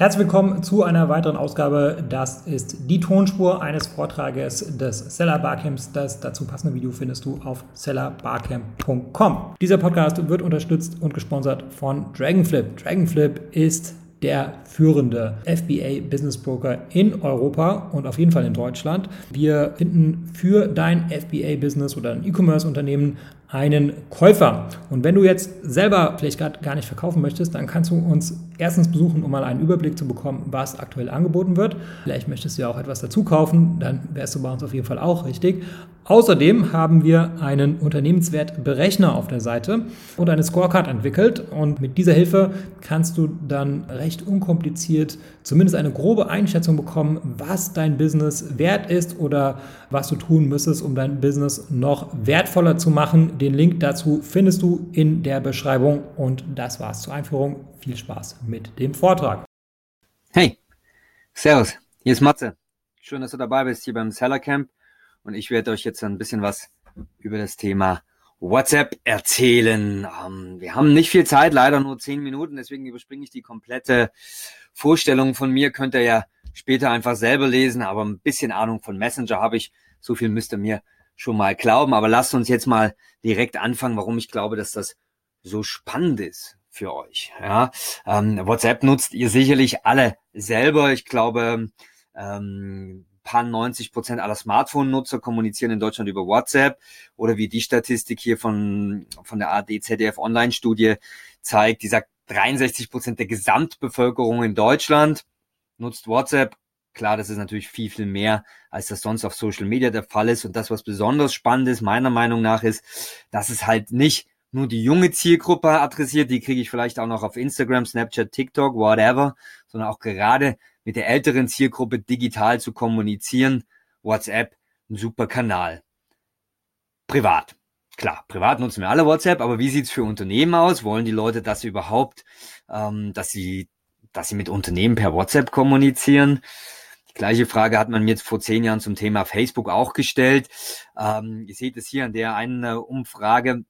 Herzlich willkommen zu einer weiteren Ausgabe. Das ist die Tonspur eines Vortrages des Seller Barcamps. Das dazu passende Video findest du auf sellerbarcamp.com. Dieser Podcast wird unterstützt und gesponsert von Dragonflip. Dragonflip ist der führende FBA Business Broker in Europa und auf jeden Fall in Deutschland. Wir finden für dein FBA Business oder ein E-Commerce Unternehmen einen Käufer. Und wenn du jetzt selber vielleicht gerade gar nicht verkaufen möchtest, dann kannst du uns erstens besuchen, um mal einen Überblick zu bekommen, was aktuell angeboten wird. Vielleicht möchtest du ja auch etwas dazu kaufen, dann wärst du bei uns auf jeden Fall auch richtig. Außerdem haben wir einen Unternehmenswertberechner auf der Seite und eine Scorecard entwickelt. Und mit dieser Hilfe kannst du dann recht unkompliziert zumindest eine grobe Einschätzung bekommen, was dein Business wert ist oder was du tun müsstest, um dein Business noch wertvoller zu machen. Den Link dazu findest du in der Beschreibung. Und das war's zur Einführung. Viel Spaß mit dem Vortrag. Hey, Servus, hier ist Matze. Schön, dass du dabei bist hier beim Seller Camp und ich werde euch jetzt ein bisschen was über das Thema WhatsApp erzählen. Ähm, wir haben nicht viel Zeit, leider nur zehn Minuten, deswegen überspringe ich die komplette Vorstellung von mir. Könnt ihr ja später einfach selber lesen, aber ein bisschen Ahnung von Messenger habe ich. So viel müsst ihr mir schon mal glauben. Aber lasst uns jetzt mal direkt anfangen, warum ich glaube, dass das so spannend ist für euch. Ja, ähm, WhatsApp nutzt ihr sicherlich alle selber. Ich glaube, ähm, paar 90 Prozent aller Smartphone-Nutzer kommunizieren in Deutschland über WhatsApp oder wie die Statistik hier von, von der AD-ZDF Online-Studie zeigt, die sagt, 63 Prozent der Gesamtbevölkerung in Deutschland nutzt WhatsApp. Klar, das ist natürlich viel, viel mehr, als das sonst auf Social Media der Fall ist. Und das, was besonders spannend ist, meiner Meinung nach, ist, dass es halt nicht nur die junge Zielgruppe adressiert, die kriege ich vielleicht auch noch auf Instagram, Snapchat, TikTok, whatever, sondern auch gerade mit der älteren Zielgruppe digital zu kommunizieren. WhatsApp, ein super Kanal. Privat. Klar, privat nutzen wir alle WhatsApp, aber wie sieht's für Unternehmen aus? Wollen die Leute das überhaupt, ähm, dass sie, dass sie mit Unternehmen per WhatsApp kommunizieren? Die gleiche Frage hat man mir jetzt vor zehn Jahren zum Thema Facebook auch gestellt. Ähm, ihr seht es hier an der einen äh, Umfrage.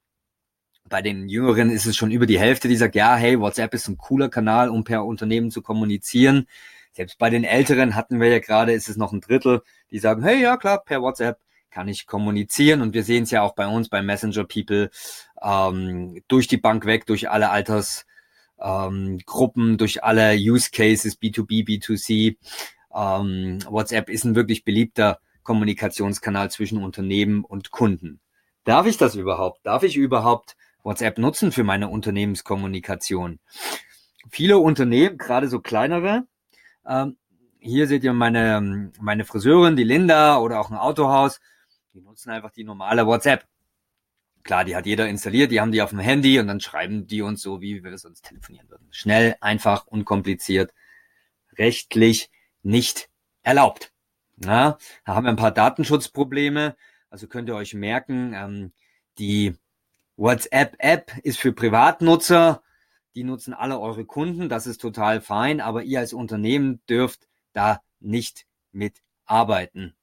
Bei den Jüngeren ist es schon über die Hälfte, die sagt, ja, hey, WhatsApp ist ein cooler Kanal, um per Unternehmen zu kommunizieren. Selbst bei den Älteren hatten wir ja gerade, ist es noch ein Drittel, die sagen, hey, ja klar, per WhatsApp kann ich kommunizieren. Und wir sehen es ja auch bei uns, bei Messenger People, ähm, durch die Bank weg, durch alle Altersgruppen, ähm, durch alle Use Cases, B2B, B2C. Ähm, WhatsApp ist ein wirklich beliebter Kommunikationskanal zwischen Unternehmen und Kunden. Darf ich das überhaupt? Darf ich überhaupt WhatsApp nutzen für meine Unternehmenskommunikation? Viele Unternehmen, gerade so kleinere, ähm, hier seht ihr meine, meine Friseurin, die Linda oder auch ein Autohaus. Die nutzen einfach die normale WhatsApp. Klar, die hat jeder installiert, die haben die auf dem Handy und dann schreiben die uns so, wie wir sonst telefonieren würden. Schnell, einfach, unkompliziert, rechtlich nicht erlaubt. Na, da haben wir ein paar Datenschutzprobleme. Also könnt ihr euch merken, ähm, die WhatsApp-App ist für Privatnutzer die nutzen alle eure Kunden, das ist total fein, aber ihr als Unternehmen dürft da nicht mitarbeiten.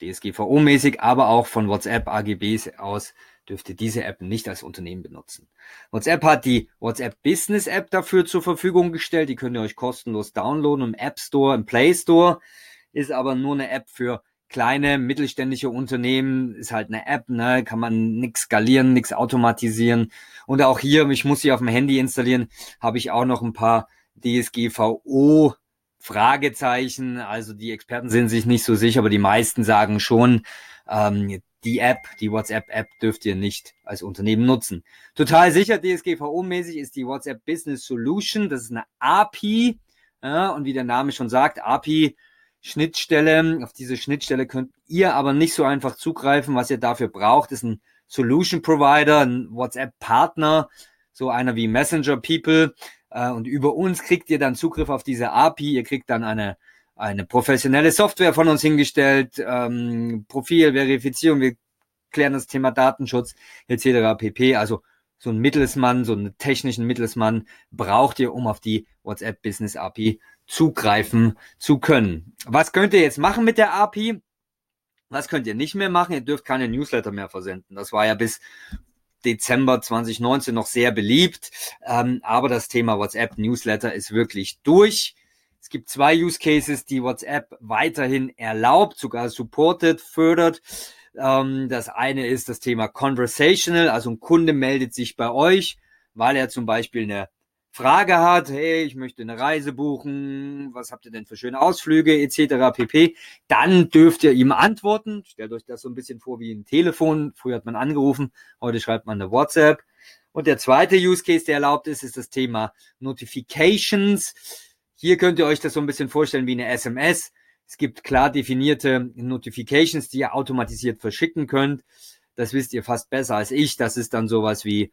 DSGVO-mäßig, aber auch von WhatsApp AGBs aus dürft ihr diese App nicht als Unternehmen benutzen. WhatsApp hat die WhatsApp Business App dafür zur Verfügung gestellt. Die könnt ihr euch kostenlos downloaden im App Store, im Play Store. Ist aber nur eine App für kleine mittelständische Unternehmen ist halt eine App, ne, kann man nix skalieren, nix automatisieren. Und auch hier, ich muss sie auf dem Handy installieren, habe ich auch noch ein paar DSGVO Fragezeichen. Also die Experten sind sich nicht so sicher, aber die meisten sagen schon, ähm, die App, die WhatsApp-App dürft ihr nicht als Unternehmen nutzen. Total sicher DSGVO-mäßig ist die WhatsApp Business Solution. Das ist eine API. Ja, und wie der Name schon sagt, API Schnittstelle. Auf diese Schnittstelle könnt ihr aber nicht so einfach zugreifen. Was ihr dafür braucht, ist ein Solution Provider, ein WhatsApp-Partner, so einer wie Messenger People. Äh, und über uns kriegt ihr dann Zugriff auf diese API. Ihr kriegt dann eine, eine professionelle Software von uns hingestellt, ähm, Profil, Verifizierung, wir klären das Thema Datenschutz etc. pp. Also so ein Mittelsmann, so einen technischen Mittelsmann braucht ihr, um auf die WhatsApp Business API zugreifen zu können. Was könnt ihr jetzt machen mit der API? Was könnt ihr nicht mehr machen? Ihr dürft keine Newsletter mehr versenden. Das war ja bis Dezember 2019 noch sehr beliebt. Ähm, aber das Thema WhatsApp Newsletter ist wirklich durch. Es gibt zwei Use Cases, die WhatsApp weiterhin erlaubt, sogar supportet, fördert. Ähm, das eine ist das Thema Conversational, also ein Kunde meldet sich bei euch, weil er zum Beispiel eine Frage hat, hey, ich möchte eine Reise buchen, was habt ihr denn für schöne Ausflüge etc. pp. Dann dürft ihr ihm antworten. Stellt euch das so ein bisschen vor wie ein Telefon. Früher hat man angerufen, heute schreibt man eine WhatsApp. Und der zweite Use Case, der erlaubt ist, ist das Thema Notifications. Hier könnt ihr euch das so ein bisschen vorstellen wie eine SMS. Es gibt klar definierte Notifications, die ihr automatisiert verschicken könnt. Das wisst ihr fast besser als ich. Das ist dann sowas wie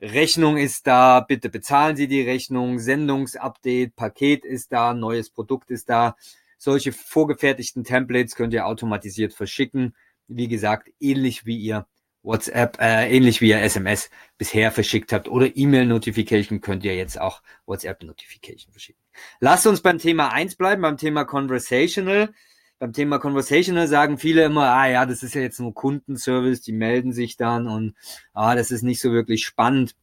Rechnung ist da, bitte bezahlen Sie die Rechnung, Sendungsupdate, Paket ist da, neues Produkt ist da. Solche vorgefertigten Templates könnt ihr automatisiert verschicken. Wie gesagt, ähnlich wie ihr WhatsApp, äh, ähnlich wie ihr SMS bisher verschickt habt oder E-Mail-Notification könnt ihr jetzt auch WhatsApp-Notification verschicken. Lasst uns beim Thema eins bleiben, beim Thema Conversational beim Thema Conversational sagen viele immer, ah ja, das ist ja jetzt nur Kundenservice, die melden sich dann und ah, das ist nicht so wirklich spannend.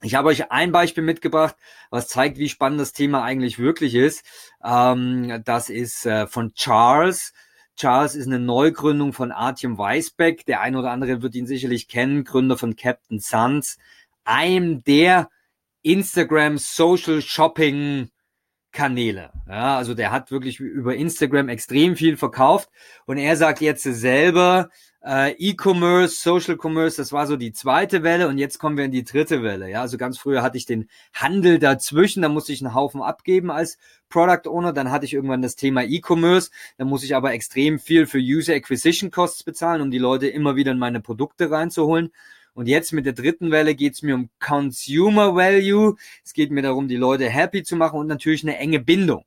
Ich habe euch ein Beispiel mitgebracht, was zeigt, wie spannend das Thema eigentlich wirklich ist. Ähm, das ist äh, von Charles. Charles ist eine Neugründung von Artyom Weisbeck. Der ein oder andere wird ihn sicherlich kennen, Gründer von Captain Suns, einem der Instagram Social Shopping Kanäle. Ja, also der hat wirklich über Instagram extrem viel verkauft und er sagt jetzt selber, äh, E-Commerce, Social Commerce, das war so die zweite Welle und jetzt kommen wir in die dritte Welle. Ja, also ganz früher hatte ich den Handel dazwischen, da musste ich einen Haufen abgeben als Product Owner, dann hatte ich irgendwann das Thema E-Commerce, da muss ich aber extrem viel für User Acquisition Costs bezahlen, um die Leute immer wieder in meine Produkte reinzuholen. Und jetzt mit der dritten Welle geht es mir um Consumer Value. Es geht mir darum, die Leute happy zu machen und natürlich eine enge Bindung.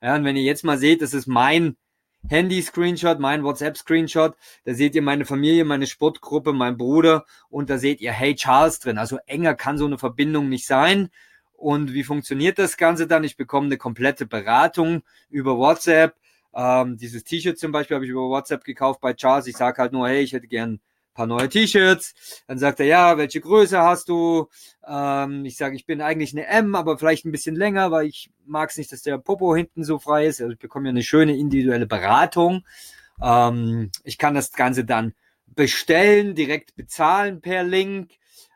Ja, und wenn ihr jetzt mal seht, das ist mein Handy-Screenshot, mein WhatsApp-Screenshot, da seht ihr meine Familie, meine Sportgruppe, mein Bruder und da seht ihr Hey Charles drin. Also enger kann so eine Verbindung nicht sein. Und wie funktioniert das Ganze dann? Ich bekomme eine komplette Beratung über WhatsApp. Ähm, dieses T-Shirt zum Beispiel habe ich über WhatsApp gekauft bei Charles. Ich sage halt nur, hey, ich hätte gern paar neue T-Shirts. Dann sagt er, ja, welche Größe hast du? Ähm, ich sage, ich bin eigentlich eine M, aber vielleicht ein bisschen länger, weil ich mag es nicht, dass der Popo hinten so frei ist. Also ich bekomme ja eine schöne individuelle Beratung. Ähm, ich kann das Ganze dann bestellen, direkt bezahlen per Link.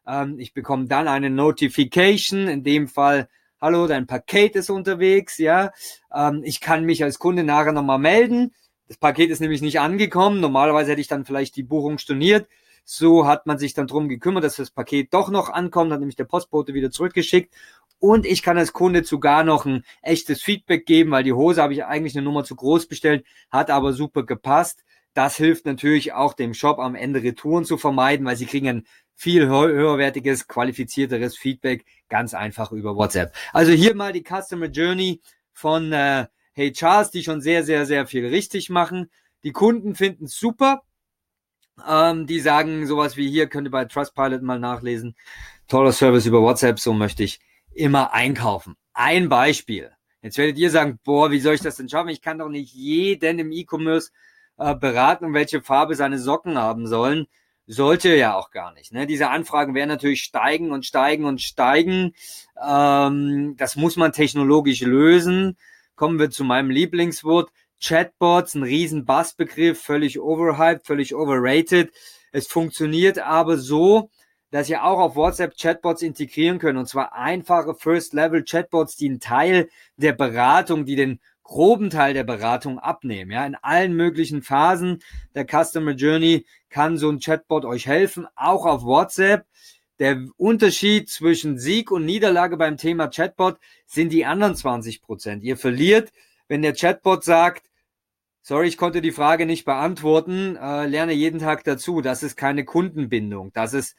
Ähm, ich bekomme dann eine Notification, in dem Fall hallo, dein Paket ist unterwegs, ja. Ähm, ich kann mich als Kunde nachher nochmal melden. Das Paket ist nämlich nicht angekommen. Normalerweise hätte ich dann vielleicht die Buchung storniert. So hat man sich dann drum gekümmert, dass das Paket doch noch ankommt, hat nämlich der Postbote wieder zurückgeschickt. Und ich kann als Kunde sogar noch ein echtes Feedback geben, weil die Hose habe ich eigentlich eine Nummer zu groß bestellt, hat aber super gepasst. Das hilft natürlich auch dem Shop am Ende Retouren zu vermeiden, weil sie kriegen ein viel höherwertiges, qualifizierteres Feedback ganz einfach über WhatsApp. Also hier mal die Customer Journey von äh, Hey Charles, die schon sehr, sehr, sehr viel richtig machen. Die Kunden finden es super. Ähm, die sagen sowas wie hier, könnt ihr bei Trustpilot mal nachlesen. Toller Service über WhatsApp, so möchte ich immer einkaufen. Ein Beispiel. Jetzt werdet ihr sagen, boah, wie soll ich das denn schaffen? Ich kann doch nicht jeden im E-Commerce äh, beraten, welche Farbe seine Socken haben sollen. Sollte ja auch gar nicht. Ne? Diese Anfragen werden natürlich steigen und steigen und steigen. Ähm, das muss man technologisch lösen kommen wir zu meinem Lieblingswort. Chatbots, ein riesen Bassbegriff, völlig overhyped, völlig overrated. Es funktioniert aber so, dass ihr auch auf WhatsApp Chatbots integrieren könnt. Und zwar einfache First-Level-Chatbots, die einen Teil der Beratung, die den groben Teil der Beratung abnehmen. Ja, in allen möglichen Phasen der Customer Journey kann so ein Chatbot euch helfen, auch auf WhatsApp. Der Unterschied zwischen Sieg und Niederlage beim Thema Chatbot sind die anderen 20 Prozent. Ihr verliert, wenn der Chatbot sagt, sorry, ich konnte die Frage nicht beantworten, äh, lerne jeden Tag dazu. Das ist keine Kundenbindung. Das ist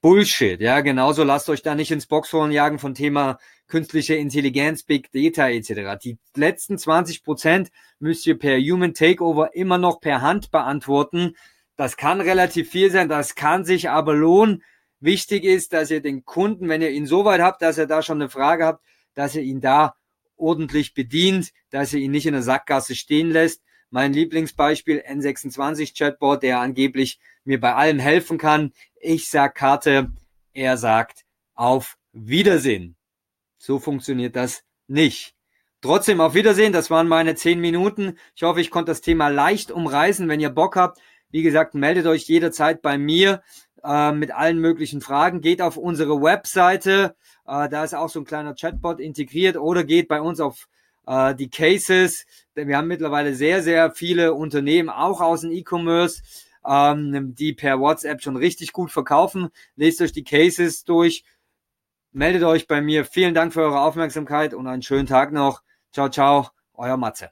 Bullshit. Ja, genauso lasst euch da nicht ins Boxhorn jagen von Thema künstliche Intelligenz, Big Data etc. Die letzten 20 Prozent müsst ihr per Human Takeover immer noch per Hand beantworten. Das kann relativ viel sein, das kann sich aber lohnen, Wichtig ist, dass ihr den Kunden, wenn ihr ihn so weit habt, dass er da schon eine Frage habt, dass ihr ihn da ordentlich bedient, dass ihr ihn nicht in der Sackgasse stehen lässt. Mein Lieblingsbeispiel N26 Chatbot, der angeblich mir bei allem helfen kann. Ich sag Karte, er sagt auf Wiedersehen. So funktioniert das nicht. Trotzdem auf Wiedersehen. Das waren meine zehn Minuten. Ich hoffe, ich konnte das Thema leicht umreißen. Wenn ihr Bock habt, wie gesagt, meldet euch jederzeit bei mir äh, mit allen möglichen Fragen. Geht auf unsere Webseite. Äh, da ist auch so ein kleiner Chatbot integriert oder geht bei uns auf äh, die Cases. Wir haben mittlerweile sehr, sehr viele Unternehmen, auch aus dem E-Commerce, ähm, die per WhatsApp schon richtig gut verkaufen. Lest euch die Cases durch. Meldet euch bei mir. Vielen Dank für eure Aufmerksamkeit und einen schönen Tag noch. Ciao, ciao, euer Matze.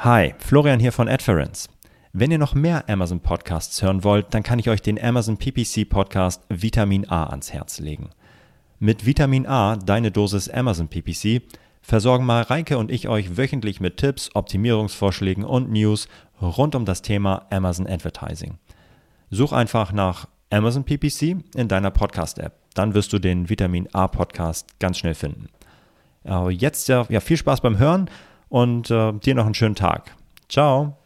Hi, Florian hier von Adference. Wenn ihr noch mehr Amazon Podcasts hören wollt, dann kann ich euch den Amazon PPC Podcast Vitamin A ans Herz legen. Mit Vitamin A, deine Dosis Amazon PPC, versorgen Mareike und ich euch wöchentlich mit Tipps, Optimierungsvorschlägen und News rund um das Thema Amazon Advertising. Such einfach nach Amazon PPC in deiner Podcast-App. Dann wirst du den Vitamin A Podcast ganz schnell finden. Jetzt ja, ja viel Spaß beim Hören und äh, dir noch einen schönen Tag. Ciao.